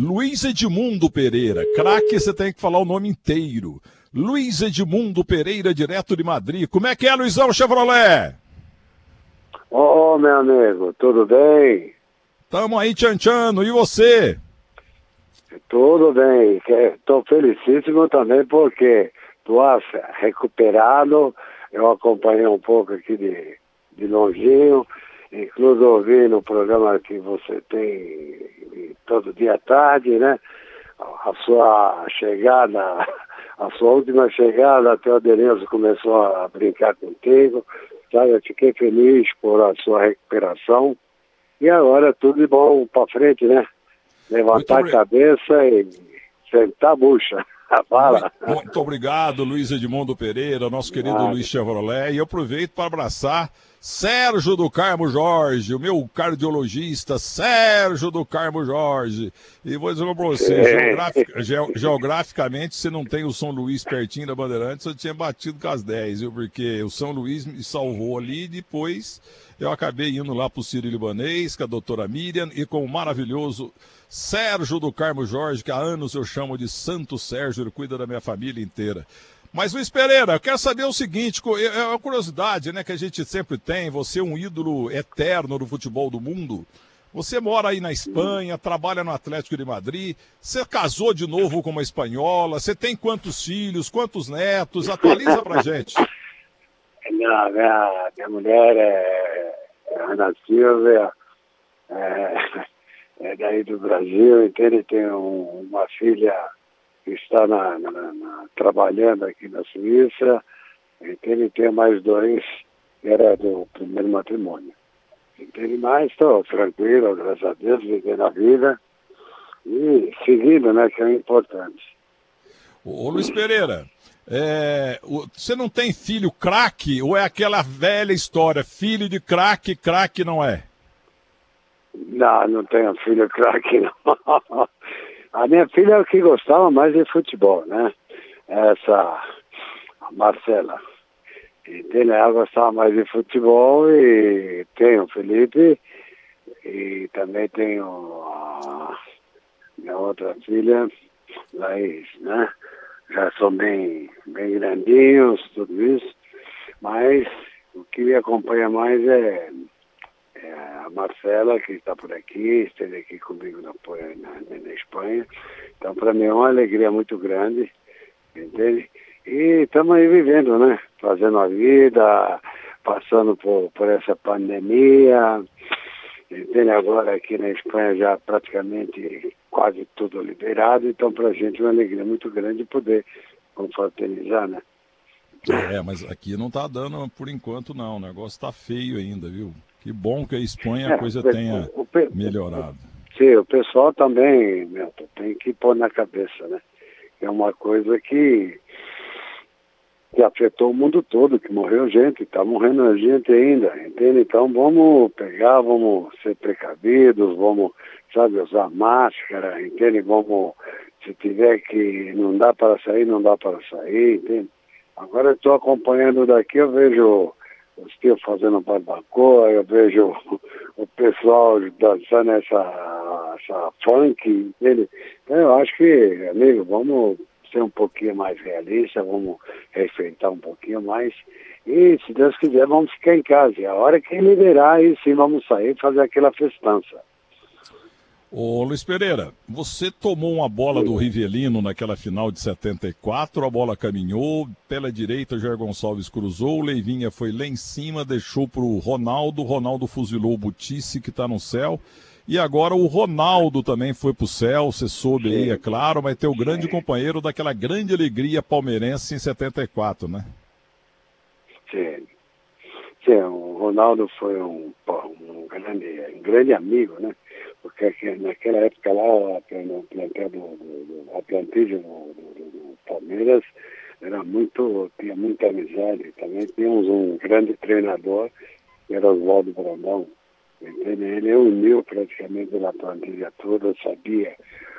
Luiz Edmundo Pereira. Craque, você tem que falar o nome inteiro. Luiz Edmundo Pereira, direto de Madrid. Como é que é, Luizão Chevrolet? Ô, oh, meu amigo, tudo bem? Tamo aí, tchan e você? Tudo bem, estou felicíssimo também porque tu recuperado, eu acompanhei um pouco aqui de, de longinho, inclusive ouvi no programa que você tem todo dia à tarde, né? A sua chegada, a sua última chegada, até o Adeleuso começou a brincar contigo, sabe? Eu fiquei feliz por a sua recuperação. E agora tudo de bom para frente, né? Levantar a cabeça e sentar a bucha. Fala. Muito, obrigado, Luiz Edmundo Pereira, nosso querido ah. Luiz Chevrolet. E eu aproveito para abraçar Sérgio do Carmo Jorge, o meu cardiologista, Sérgio do Carmo Jorge. E vou dizer para você, geografic, ge, geograficamente, você não tem o São Luís pertinho da Bandeirantes, eu tinha batido com as 10, viu? Porque o São Luís me salvou ali e depois eu acabei indo lá para o Ciro Libanês, com a doutora Miriam e com o maravilhoso Sérgio do Carmo Jorge, que há anos eu chamo de Santo Sérgio, ele cuida da minha família inteira. Mas Luiz Pereira, eu quero saber o seguinte, é uma curiosidade né, que a gente sempre tem, você é um ídolo eterno do futebol do mundo. Você mora aí na Espanha, trabalha no Atlético de Madrid, você casou de novo com uma espanhola, você tem quantos filhos, quantos netos? Atualiza pra gente. Minha, minha, minha mulher é, é Ana Silvia, é, é daí do Brasil, então ele tem um, uma filha que está na, na, na, trabalhando aqui na Suíça, então ele tem mais dois que era do primeiro matrimônio. Entende mais, estou tranquilo, graças a Deus, vivendo a vida e seguindo, né, que é importante. Ô Luiz Pereira, é, você não tem filho craque ou é aquela velha história, filho de craque, craque não é? Não, não tenho filho craque, não. A minha filha é que gostava mais de futebol, né? Essa, Marcela. Ela gostava mais de futebol e tem o Felipe e também tenho a minha outra filha, Laís, né? Já são bem, bem grandinhos, tudo isso, mas o que me acompanha mais é é, a Marcela, que está por aqui, esteve aqui comigo na, na, na Espanha. Então, para mim é uma alegria muito grande, entende? E estamos aí vivendo, né? Fazendo a vida, passando por, por essa pandemia. Entende? Agora aqui na Espanha já praticamente quase tudo liberado, então para a gente é uma alegria muito grande poder confraternizar, né? É, mas aqui não está dando por enquanto não, o negócio está feio ainda, viu? Que bom que a Espanha a é, coisa tenha o, o, melhorado. Sim, o pessoal também, Milton, tem que pôr na cabeça, né? É uma coisa que, que afetou o mundo todo, que morreu gente, está morrendo gente ainda, entende? Então vamos pegar, vamos ser precavidos, vamos, sabe, usar máscara, entende? Vamos, se tiver que não dá para sair, não dá para sair, entende? Agora estou acompanhando daqui, eu vejo os tios fazendo barbacoa, eu vejo o pessoal dançando essa, essa funk, entende? Então eu acho que, amigo, vamos ser um pouquinho mais realista, vamos respeitar um pouquinho mais e, se Deus quiser, vamos ficar em casa. E a hora que liberar, aí sim vamos sair e fazer aquela festança. Ô Luiz Pereira, você tomou uma bola do Rivelino naquela final de 74, a bola caminhou, pela direita o Jair Gonçalves cruzou, o Leivinha foi lá em cima, deixou pro Ronaldo, o Ronaldo fuzilou o Butice que está no céu, e agora o Ronaldo também foi pro céu, você soube aí, é claro, mas o grande companheiro daquela grande alegria palmeirense em 74, né? Sim. Sim, o Ronaldo foi um, um, grande, um grande amigo, né? porque naquela época lá, a plantilha do, do, a plantilha do, do, do, Palmeiras era muito, tinha muita amizade. Também tínhamos um grande treinador, que era Oswaldo Brandão. Entende? Ele uniu praticamente a plantilha toda, sabia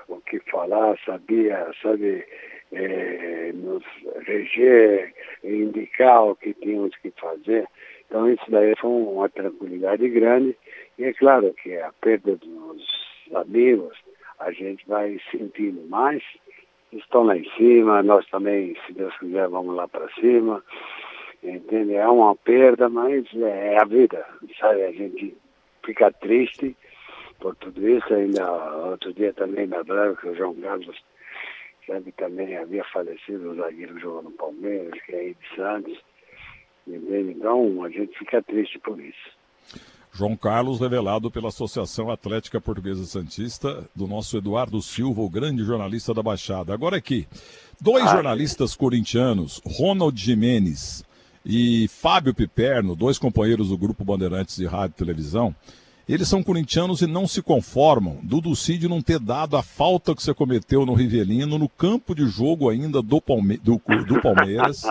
o que falar, sabia, sabe, é, nos reger, indicar o que tínhamos que fazer. Então isso daí foi uma tranquilidade grande e é claro que a perda dos amigos, a gente vai sentindo mais. Estão lá em cima, nós também, se Deus quiser, vamos lá para cima. Entende? É uma perda, mas é a vida, sabe? A gente fica triste por tudo isso. Ainda outro dia também Brava, que o João Carlos sabe, também havia falecido, o zagueiro que jogou no Palmeiras, que é aí de Santos. Entende? Então a gente fica triste por isso. João Carlos, revelado pela Associação Atlética Portuguesa Santista, do nosso Eduardo Silva, o grande jornalista da Baixada. Agora aqui, dois ah, jornalistas corintianos, Ronald Jimenez e Fábio Piperno, dois companheiros do Grupo Bandeirantes de Rádio e Televisão, eles são corintianos e não se conformam do Ducídio não ter dado a falta que você cometeu no Rivelino, no campo de jogo ainda do, Palme do, do Palmeiras.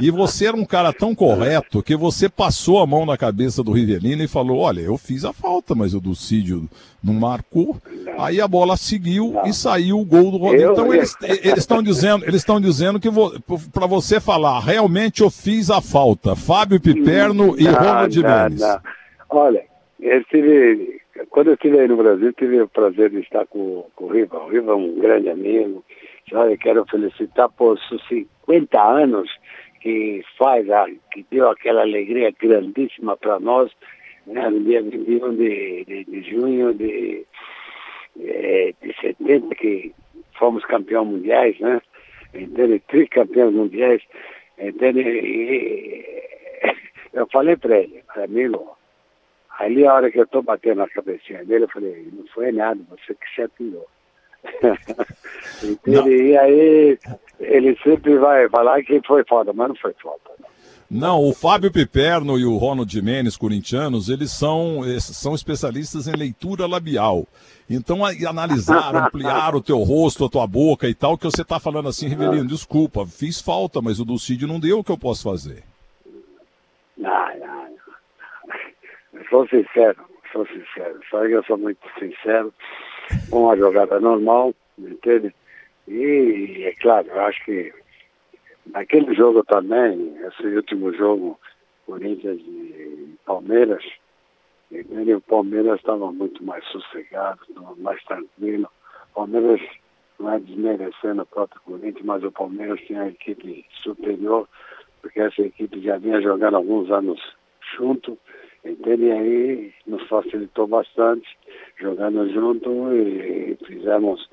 E você era um cara tão correto que você passou a mão na cabeça do Rivelino e falou: Olha, eu fiz a falta, mas o Ducídio não marcou. Aí a bola seguiu e saiu o gol do Rodrigo. Então eles estão dizendo, eles estão dizendo que vo, para você falar, realmente eu fiz a falta. Fábio Piperno e Ronald Mendes. Olha, eu tive, quando eu estive aí no Brasil, tive o prazer de estar com, com o Riva. O Riva é um grande amigo. Sabe, quero felicitar por seus 50 anos que faz, a, que deu aquela alegria grandíssima para nós, né, no dia 21 de, de, de junho de, de, de 70, que fomos campeões mundiais, né? Entende? Tricampeões mundiais. Entende? E, eu falei para ele, amigo, Ali a hora que eu estou batendo na cabecinha dele, eu falei, não foi nada, você que se atirou. e aí ele sempre vai falar que foi foda, mas não foi foda. Não, o Fábio Piperno e o Ronald Jimenez, corintianos, eles são, são especialistas em leitura labial. Então, analisar, ampliar o teu rosto, a tua boca e tal, que você está falando assim, Rivelino, desculpa, fiz falta, mas o Dulcídio não deu o que eu posso fazer. Não, não, sou sincero, sou sincero. Só que eu sou muito sincero. Uma jogada normal, entende? E é claro, eu acho que naquele jogo também, esse último jogo, Corinthians e Palmeiras, o Palmeiras estava muito mais sossegado, mais tranquilo. O Palmeiras não é desmerecendo o próprio Corinthians, mas o Palmeiras tinha a equipe superior, porque essa equipe já vinha jogando alguns anos junto Entende? E aí nos facilitou bastante, jogando junto e fizemos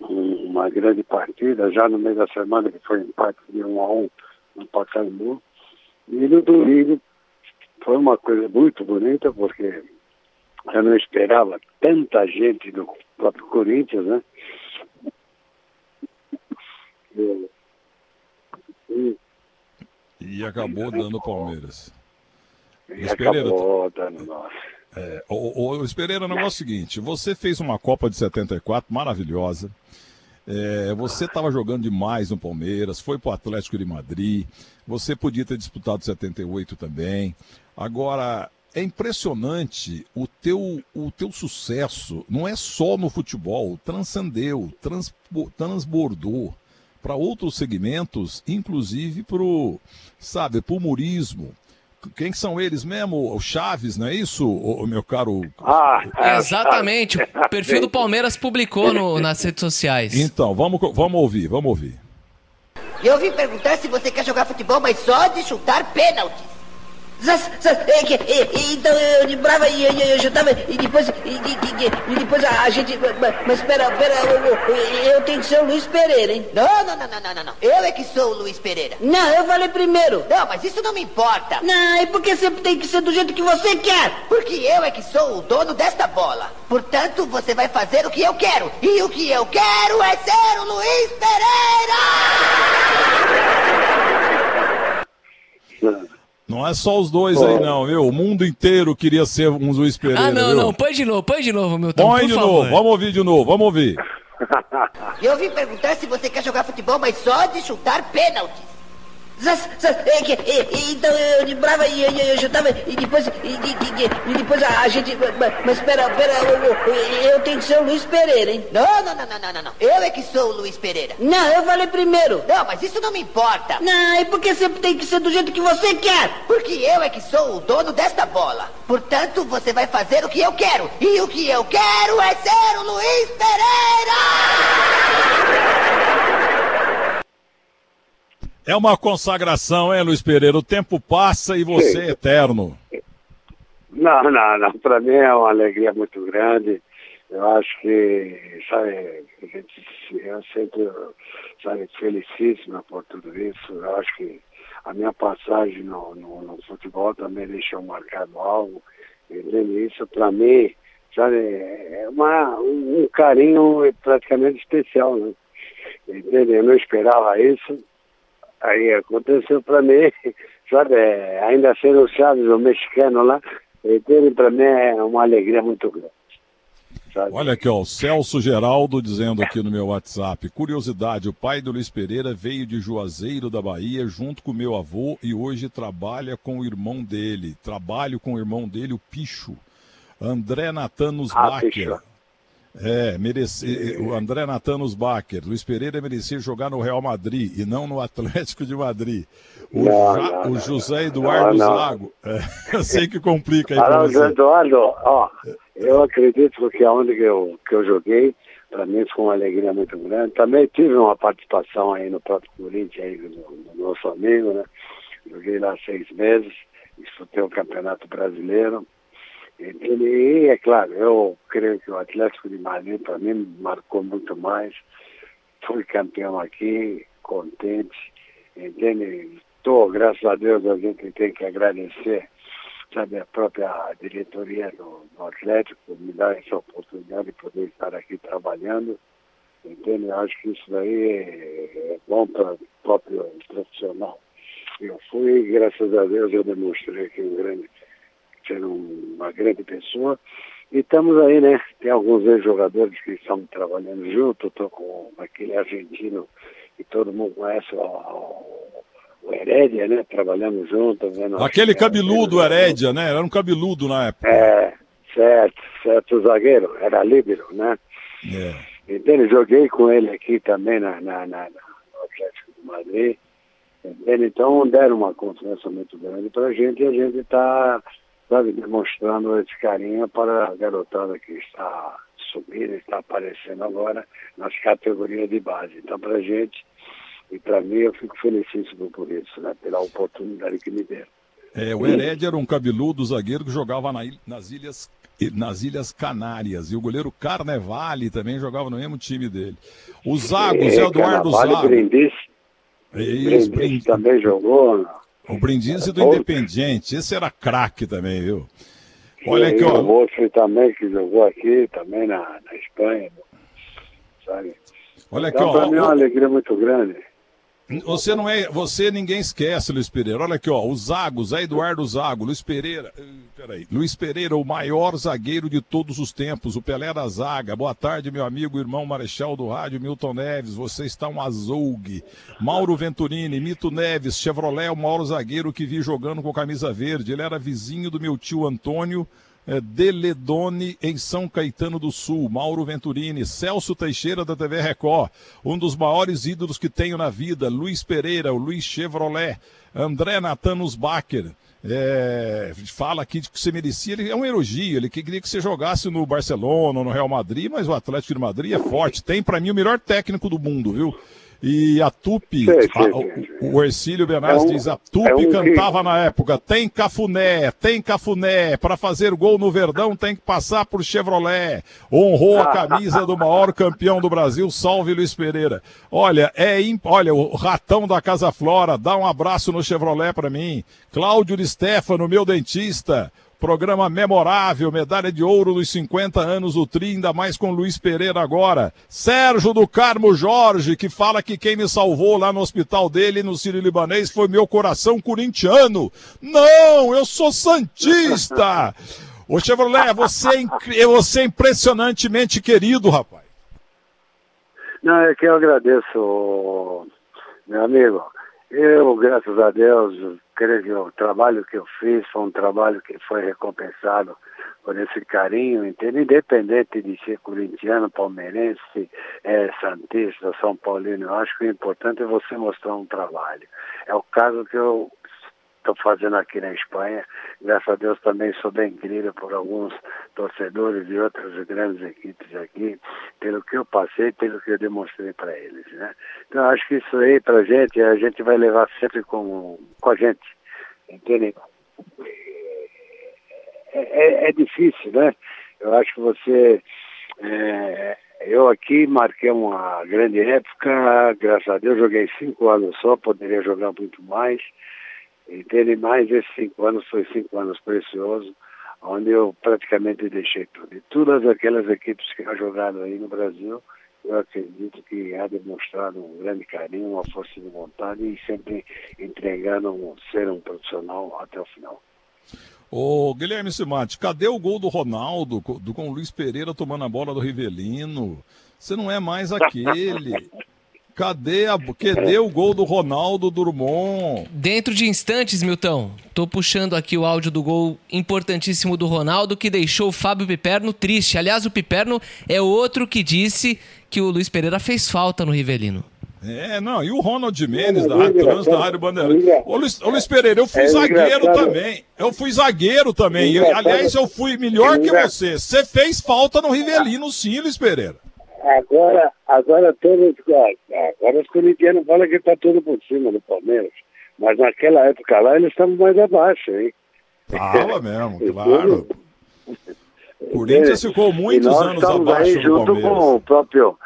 uma grande partida, já no meio da semana, que foi empate de um a um no Pacaembu. E no domingo foi uma coisa muito bonita, porque eu não esperava tanta gente do próprio Corinthians, né? E, e, e acabou dando Palmeiras. Luiz Pereira, é, o, o, Luiz Pereira, o negócio é o seguinte: você fez uma Copa de 74 maravilhosa. É, você estava jogando demais no Palmeiras, foi para o Atlético de Madrid, você podia ter disputado 78 também. Agora, é impressionante o teu, o teu sucesso, não é só no futebol, transcendeu, trans, transbordou para outros segmentos, inclusive para o, sabe, para o humorismo. Quem são eles mesmo? O Chaves, não é isso, o, meu caro? Ah, é, Exatamente. O perfil do Palmeiras publicou no, nas redes sociais. Então, vamos, vamos ouvir, vamos ouvir. Eu vim perguntar se você quer jogar futebol, mas só de chutar pênaltis. Então eu de brava e eu, eu chutava e depois, e, e, e depois a, a, gente. Mas espera, espera, eu, eu, tenho que ser o Luiz Pereira, hein? Não, não, não, não, não, não. Eu é que sou o Luiz Pereira. Não, eu falei primeiro. Não, mas isso não me importa. Não, e por que sempre tem que ser do jeito que você quer? Porque eu é que sou o dono desta bola. Portanto, você vai fazer o que eu quero. E o que eu quero é ser o Luiz Pereira! Não é só os dois Pô. aí, não, viu? O mundo inteiro queria ser um Luiz Pereira. Ah, não, viu? não. Põe de novo, põe de novo, meu Põe de favor. novo, vamos ouvir de novo, vamos ouvir. Eu vim perguntar se você quer jogar futebol, mas só de chutar pênaltis. É que, então eu de brava e eu, eu, eu tava e depois e, e, e, depois a, a, gente mas espera espera eu, eu, tenho que ser o Luiz Pereira hein? Não não não não não não eu é que sou o Luiz Pereira. Não eu falei primeiro. Não mas isso não me importa. Não e porque sempre tem que ser do jeito que você quer? Porque eu é que sou o dono desta bola. Portanto você vai fazer o que eu quero. E o que eu quero é ser o Luiz Pereira é uma consagração, hein, Luiz Pereira? O tempo passa e você é eterno. Não, não, não. Para mim é uma alegria muito grande. Eu acho que, sabe, eu sempre, sabe, felicíssima por tudo isso. Eu acho que a minha passagem no, no, no futebol também deixou marcado algo. E isso, para mim, sabe, é uma, um carinho praticamente especial, né? Entende? Eu não esperava isso Aí aconteceu para mim, sabe, ainda sendo o Chaves, o mexicano lá, ele para mim é uma alegria muito grande. Sabe? Olha aqui, ó, o Celso Geraldo dizendo aqui no meu WhatsApp. Curiosidade, o pai do Luiz Pereira veio de Juazeiro da Bahia junto com meu avô e hoje trabalha com o irmão dele. Trabalho com o irmão dele, o Picho. André Natanos ah, Bacher. É, merecia, o André Natanos Bacher, Luiz Pereira merecia jogar no Real Madrid e não no Atlético de Madrid. O, não, ja, não, o José Eduardo Zago, é, eu sei que complica aí. José Eduardo, ó, eu acredito que aonde que eu, que eu joguei, para mim foi uma alegria muito grande. Também tive uma participação aí no próprio Corinthians, aí, no, no nosso amigo, né? Joguei lá seis meses, disputei o Campeonato Brasileiro. Ele, é claro, eu creio que o Atlético de Madrid para mim marcou muito mais. Fui campeão aqui, contente, entende? Estou, graças a Deus, a gente tem que agradecer, sabe, a própria diretoria do, do Atlético me dar essa oportunidade de poder estar aqui trabalhando, entende? Acho que isso daí é, é bom para o próprio profissional. Eu fui, graças a Deus, eu demonstrei aqui um grande sendo uma grande pessoa. E estamos aí, né? Tem alguns ex-jogadores que estão trabalhando junto. Estou com aquele argentino que todo mundo conhece, o, o Herédia, né? Trabalhamos junto. Vendo aquele cabeludo Herédia, né? Era um cabeludo na época. É, certo, certo zagueiro. Era líbero, né? É. Entende? Joguei com ele aqui também na, na, na, no Atlético de Madrid. Entende? Então deram uma confiança muito grande para a gente e a gente está sabe, demonstrando esse carinho para a garotada que está subindo, está aparecendo agora nas categorias de base. Então, para a gente, e para mim, eu fico felicíssimo por isso, né, pela oportunidade que me deram. É, o Herédia era um cabeludo zagueiro que jogava na, nas ilhas nas Ilhas Canárias. E o goleiro Carnevale também jogava no mesmo time dele. O Zago, é, Zé Eduardo Carnevale, Zago. Brindis, Isso, Brindis também jogou. O Brindisi do Independiente, esse era craque também, viu? Olha aqui, ó. O outro também que jogou aqui, também na, na Espanha, sabe? Olha então, aqui, ó. Pra mim é uma alegria muito grande. Você não é. Você ninguém esquece, Luiz Pereira. Olha aqui, ó. O Zago, Zé Eduardo Zago, Luiz Pereira. Peraí. Luiz Pereira, o maior zagueiro de todos os tempos, o Pelé da Zaga. Boa tarde, meu amigo, irmão Marechal do Rádio, Milton Neves. Você está um azougue. Mauro Venturini, Mito Neves, Chevrolet, o maior zagueiro que vi jogando com camisa verde. Ele era vizinho do meu tio Antônio Deledone em São Caetano do Sul, Mauro Venturini, Celso Teixeira da TV Record, um dos maiores ídolos que tenho na vida, Luiz Pereira, o Luiz Chevrolet, André Natanos Bacher, é, fala aqui que você merecia, ele é um elogio, ele queria que você jogasse no Barcelona, no Real Madrid, mas o Atlético de Madrid é forte, tem para mim o melhor técnico do mundo, viu? E a Tupi, o Ercílio Benassi é um, diz, a Tupi é um cantava que... na época, tem cafuné, tem cafuné, para fazer gol no Verdão tem que passar por Chevrolet. Honrou a camisa do maior campeão do Brasil, salve Luiz Pereira. Olha, é imp... olha, o ratão da Casa Flora, dá um abraço no Chevrolet para mim. Cláudio de Stefano, meu dentista. Programa memorável, medalha de ouro dos 50 anos do Tri, ainda mais com Luiz Pereira agora. Sérgio do Carmo Jorge, que fala que quem me salvou lá no hospital dele, no Sírio Libanês, foi meu coração corintiano. Não, eu sou santista! Ô Chevrolet, você é, você é impressionantemente querido, rapaz. Não, é que eu agradeço, meu amigo. Eu, graças a Deus, creio que o trabalho que eu fiz foi um trabalho que foi recompensado por esse carinho, entende? independente de ser corintiano, palmeirense, é, santista, são paulino. Eu acho que o importante é você mostrar um trabalho. É o caso que eu estou fazendo aqui na Espanha. Graças a Deus também sou bem querido por alguns torcedores de outras grandes equipes aqui, pelo que eu passei, pelo que eu demonstrei para eles. Né? Então acho que isso aí para a gente, a gente vai levar sempre com, com a gente. Entende? É, é, é difícil, né? Eu acho que você. É, eu aqui marquei uma grande época, graças a Deus joguei cinco anos só, poderia jogar muito mais. Entende? Mais esses cinco anos foi cinco anos preciosos, onde eu praticamente deixei tudo. E todas aquelas equipes que eu jogado aí no Brasil, eu acredito que há demonstrado um grande carinho, uma força de vontade e sempre entregando um, ser um profissional até o final. Ô, Guilherme Simati, cadê o gol do Ronaldo do, com o Luiz Pereira tomando a bola do Rivelino? Você não é mais aquele. Cadê, a, cadê o gol do Ronaldo Drummond? Dentro de instantes, Milton, tô puxando aqui o áudio do gol importantíssimo do Ronaldo que deixou o Fábio Piperno triste. Aliás, o Piperno é outro que disse que o Luiz Pereira fez falta no Rivelino. É, não, e o Ronald Mendes da Rádio Trans, da Rádio Bandeirante. Ô Luiz, ô Luiz Pereira, eu fui é zagueiro também. Eu fui zagueiro também. Eu, aliás, eu fui melhor que você. Você fez falta no Rivelino, sim, Luiz Pereira. Agora, agora todos. Agora os corintianos falam que está tudo por cima do Palmeiras. Mas naquela época lá eles estavam mais abaixo, hein? Tava mesmo, claro. O Corinthians ficou muitos anos abaixo aí junto com o próprio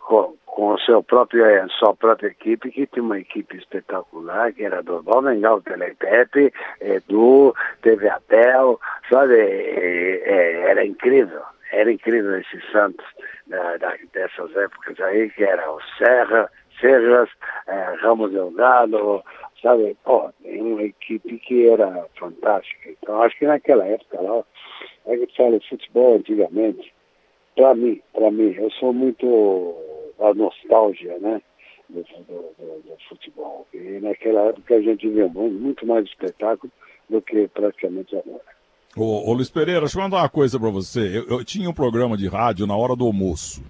com, com o seu próprio, a sua própria equipe, que tinha uma equipe espetacular, que era do Valmengal, Telepepe, Edu, teve Abel, sabe? É, é, era incrível, era incrível esse Santos da, da, dessas épocas aí, que era o Serra, Serras, é, Ramos Delgado, sabe? Pô, uma equipe que era fantástica. Então, acho que naquela época lá, a gente fala futebol antigamente, para mim, para mim, eu sou muito a nostalgia, né? Do, do, do, do, futebol. E naquela época a gente via muito mais espetáculo do que praticamente agora. Ô, ô Luiz Pereira, deixa eu mandar uma coisa para você. Eu, eu, tinha um programa de rádio na hora do almoço.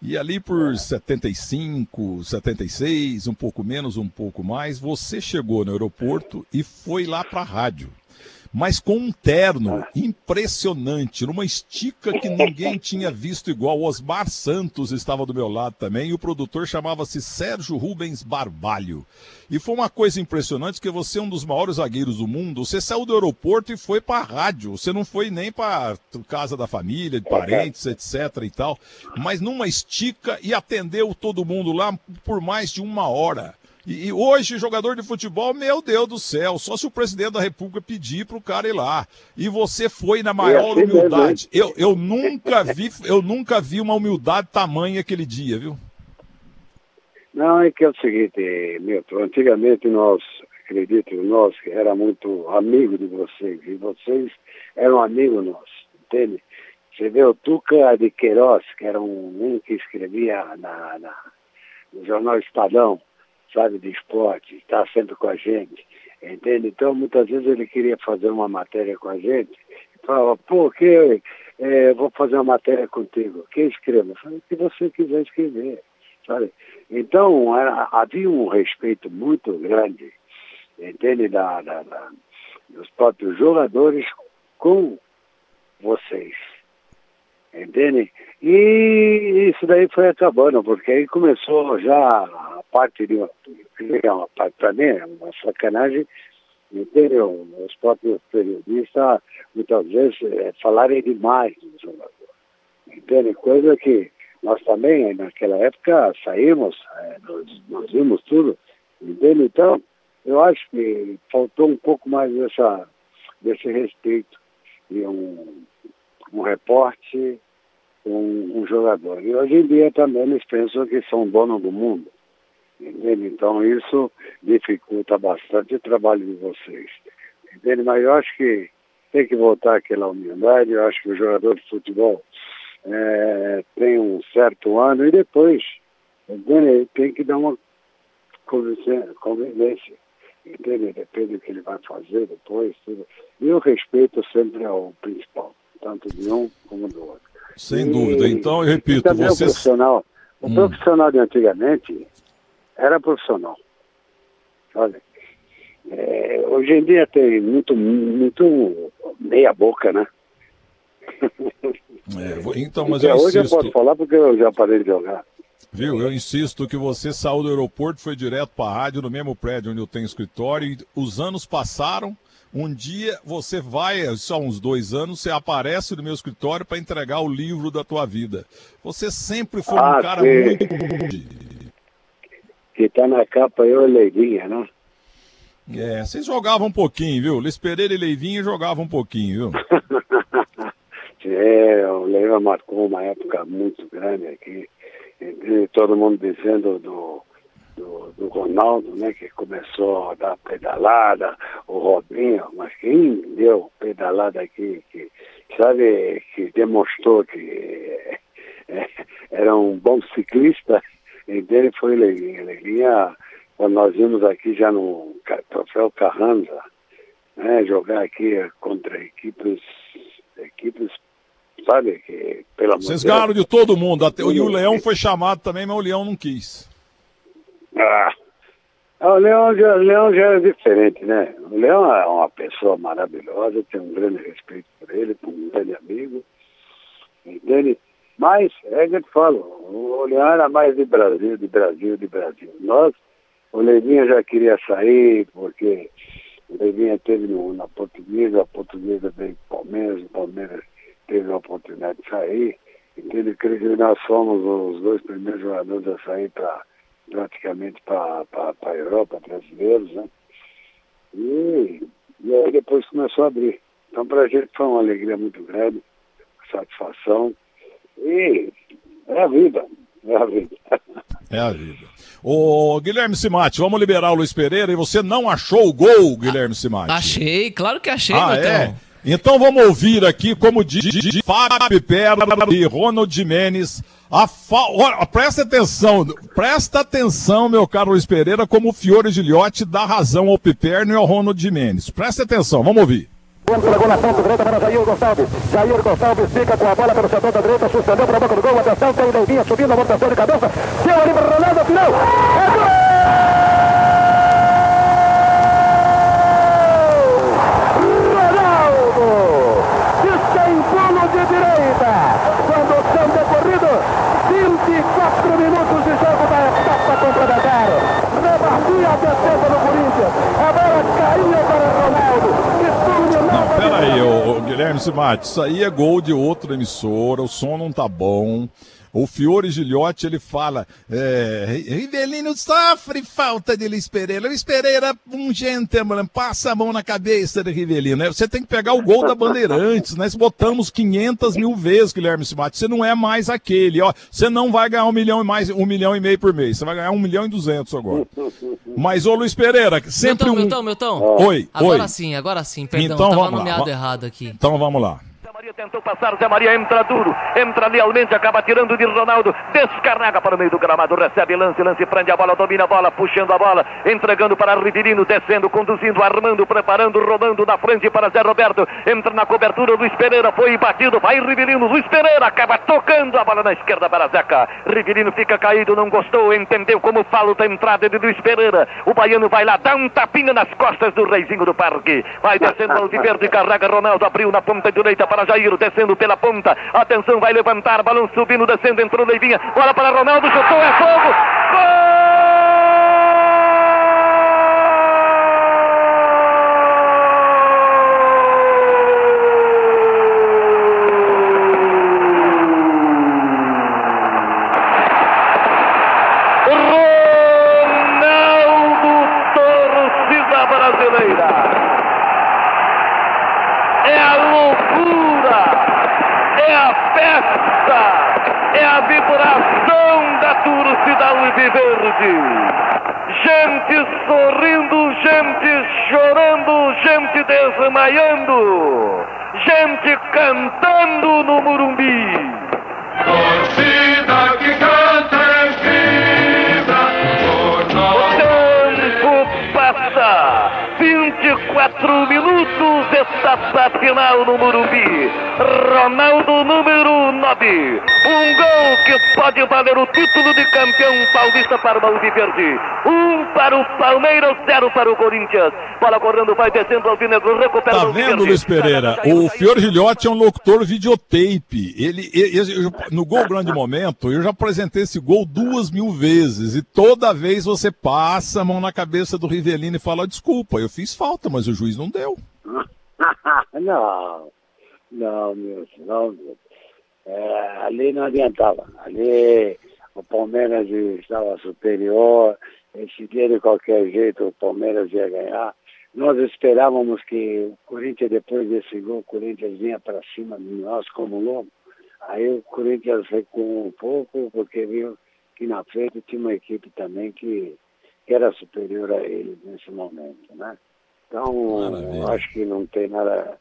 E ali por 75, 76, um pouco menos, um pouco mais, você chegou no aeroporto e foi lá para a rádio mas com um terno impressionante, numa estica que ninguém tinha visto igual. O Osmar Santos estava do meu lado também, e o produtor chamava-se Sérgio Rubens Barbalho. E foi uma coisa impressionante que você é um dos maiores zagueiros do mundo. Você saiu do aeroporto e foi para a rádio. Você não foi nem para casa da família, de parentes, etc. e tal. Mas numa estica e atendeu todo mundo lá por mais de uma hora. E, e, hoje, jogador de futebol, meu Deus do céu, só se o presidente da República pedir para o cara ir lá. E você foi na maior assim humildade. Eu, eu, nunca vi, eu nunca vi uma humildade tamanha aquele dia, viu? Não, é que é o seguinte, Milton, antigamente nós, acredito, nós que era muito amigo de vocês, e vocês eram amigos nossos, entende? Você vê o Tuca de Queiroz, que era um, um que escrevia na, na, no jornal Estadão, sabe, de esporte, está sempre com a gente, entende? Então, muitas vezes ele queria fazer uma matéria com a gente, e falava, pô, que é, vou fazer uma matéria contigo, quem escreva? Eu falei, o que você quiser escrever, sabe? Então, era, havia um respeito muito grande, entende, da, da, da, dos próprios jogadores com vocês, entende? E isso daí foi acabando, porque aí começou já parte de uma, parte para mim, é uma sacanagem, entendeu? Os próprios periodistas muitas vezes é, falarem demais do jogador. Entende? Coisa que nós também, naquela época, saímos, é, nós, nós vimos tudo, entende? Então, eu acho que faltou um pouco mais dessa, desse respeito e um, um reporte um, um jogador. E hoje em dia também eles pensam que são dono do mundo. Entende? Então isso dificulta bastante o trabalho de vocês. Entende? Mas eu acho que tem que voltar aquela humildade, eu acho que o jogador de futebol é, tem um certo ano e depois entende? tem que dar uma convivência. Entende? Depende do que ele vai fazer depois. Tudo. E o respeito sempre é o principal, tanto de um como do outro. Sem E- dúvida. Então, eu repito, você. o profissional, o Hum. profissional de antigamente era profissional. Sabe? É, hoje em dia tem muito, muito meia boca, né? É, então, mas Então, eu hoje eu insisto. posso falar porque eu já parei de jogar. Viu? Eu insisto que você saiu do aeroporto, foi direto para a rádio, no mesmo prédio onde eu tenho escritório, e os anos passaram. Um dia você vai, só uns dois anos, você aparece no meu escritório para entregar o livro da tua vida. Você sempre foi Ah, um cara sim. muito. Que tá na capa eu e Leivinha, né? É, vocês jogavam um pouquinho, viu? Luiz Pereira e Leivinho jogavam um pouquinho, viu? É, o Leiva marcou uma época muito grande aqui. E todo mundo dizendo do, do, do Ronaldo, né, que começou a dar pedalada, o Robinho, mas quem deu pedalada aqui, que, sabe, que demonstrou que é, era um bom ciclista, e dele foi Leivinha. Leivinha, quando nós vimos aqui já no Troféu Carranza, né, jogar aqui contra equipes, equipes, sabe, que pelo amor Vocês ganharam de todo mundo. Até, e o Leão foi chamado também, mas o Leão não quis. Ah, o Leão já, o Leão já é diferente, né? O Leão é uma pessoa maravilhosa, eu tenho um grande respeito por ele, por um grande amigo, entende? Mas, é que eu te falo, o Leão era mais de Brasil, de Brasil, de Brasil. Nós, o Leivinha já queria sair, porque o Leivinha teve no, na Portuguesa, a Portuguesa veio para o Palmeiras, o Palmeiras teve a oportunidade de sair, entende? Creio que nós fomos os dois primeiros jogadores a sair para praticamente para a Europa, brasileiros, né? E, e aí depois começou a abrir. Então para a gente foi uma alegria muito grande, satisfação. E é a vida, é a vida. É a vida. Ô, Guilherme Simati, vamos liberar o Luiz Pereira e você não achou o gol, Guilherme Simati? Achei, claro que achei, Ah, é? Então vamos ouvir aqui, como diz Fábio Perla e Ronald Jimenez. A fa... Olha, presta atenção, presta atenção, meu caro Luiz Pereira, como o Fiore Gilhote dá razão ao Piperno e ao Ronald Jimenez. Presta atenção, vamos ouvir. Entregou na ponta direita para Jair Gonçalves. Jair Gonçalves fica com a bola pelo setor da direita, suspendeu para a boca do gol. Atenção, tem Leivinha subindo a marcação de cabeça. Deu ali para Ronaldo, final. É gol! Ronaldo! Está em pulo de direita. Quando são decorridos 24 minutos de jogo da etapa complementar. Rebatia a defesa do Corinthians. A bola caiu para Ronaldo. que Não, fulminava de peraí, ô, ô, Guilherme Simati, isso aí é gol de outra emissora, o som não tá bom. O Fiore Gilhote, ele fala, é, Rivelino sofre falta de Luiz Pereira. Luiz Pereira, um gentleman, passa a mão na cabeça de Rivelino. Você tem que pegar o gol da Bandeirantes, nós botamos 500 mil vezes, Guilherme Simati. Você não é mais aquele, ó. Você não vai ganhar um milhão e mais, um milhão e meio por mês. Você vai ganhar um milhão e duzentos agora. Mas, ô Luiz Pereira, sempre Milton, um... Milton, Milton. Oi, Agora oi. sim, agora sim, perdão, Então tava lá, nomeado va- errado aqui. Então vamos lá. Maria tentou passar, Zé Maria entra duro, entra lealmente, acaba tirando de Ronaldo, descarrega para o meio do gramado, recebe lance, lance, prende a bola, domina a bola, puxando a bola, entregando para Riverino, descendo, conduzindo, armando, preparando, rodando na frente para Zé Roberto, entra na cobertura, Luiz Pereira foi batido, vai Riverino, Luiz Pereira acaba tocando a bola na esquerda para Zeca, Riverino fica caído, não gostou, entendeu como falta a entrada de Luiz Pereira, o baiano vai lá, dá um tapinha nas costas do reizinho do parque, vai descendo ao verde, carrega Ronaldo, abriu na ponta direita para Jair, descendo pela ponta, atenção, vai levantar, balão subindo, descendo, entrou Leivinha, bola para Ronaldo, chutou, é fogo, Ronaldo, torcida brasileira. É a loucura, é a festa, é a vibração da torcida alviverde. Gente sorrindo, gente chorando, gente desmaiando, gente cantando no Murumbi. Final no Murumbi. Ronaldo número 9. Um gol que pode valer o título de campeão paulista para o Alviverde. Um para o Palmeiras, zero para o Corinthians. Bola correndo, vai descendo ao Alvinegro, recupera Tá o vendo, Alviverde. Luiz Pereira? O Fior Gilhote é um locutor videotape. Ele, ele- eu- no Gol Grande Momento, eu já apresentei esse gol duas mil vezes. E toda vez você passa a mão na cabeça do Rivelino e fala: desculpa, eu fiz falta, mas o juiz não deu. não, não, meu, não. É, ali não adiantava. Ali o Palmeiras estava superior, esse dia de qualquer jeito o Palmeiras ia ganhar. Nós esperávamos que o Corinthians, depois desse gol, o Corinthians vinha para cima de nós como louco. Aí o Corinthians recuou um pouco, porque viu que na frente tinha uma equipe também que, que era superior a eles nesse momento, né? Então, Maravilha. acho que não tem nada.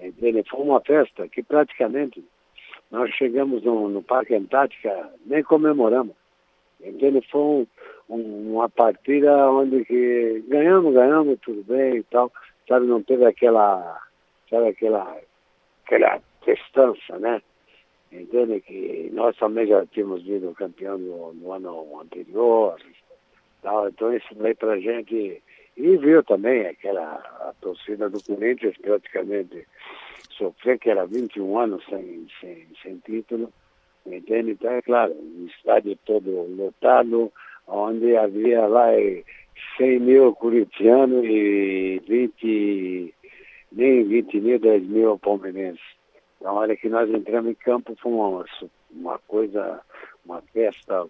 Entende? Foi uma festa que praticamente nós chegamos no, no Parque Antártica, nem comemoramos. Entende? Foi um- um- uma partida onde que ganhamos, ganhamos, tudo bem e tal. Sabe, não teve aquela, sabe, aquela, aquela festança, né? Entende? Que nós também já tínhamos vindo campeão no, no ano anterior. Tal. Então isso veio pra gente. E viu também aquela a torcida do Corinthians praticamente sofrer, que era 21 anos sem, sem, sem título. Entende? Então, é claro, o estádio todo lotado, onde havia lá eh, 100 mil corintianos e 20, nem 20 mil, 10 mil palmeirenses. Na hora que nós entramos em campo, foi uma, uma coisa, uma festa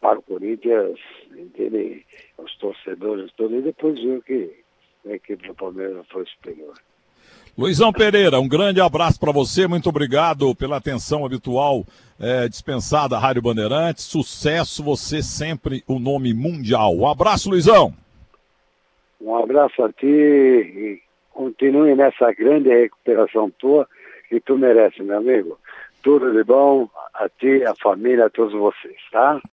para o Corinthians, entende? Os torcedores todos, e depois viu que a equipe do Palmeiras foi superior. Luizão Pereira, um grande abraço para você, muito obrigado pela atenção habitual eh, dispensada à Rádio Bandeirantes. Sucesso, você sempre o nome mundial. Um abraço, Luizão. Um abraço a ti e continue nessa grande recuperação tua que tu merece, meu amigo. Tudo de bom a ti, a família, a todos vocês, tá?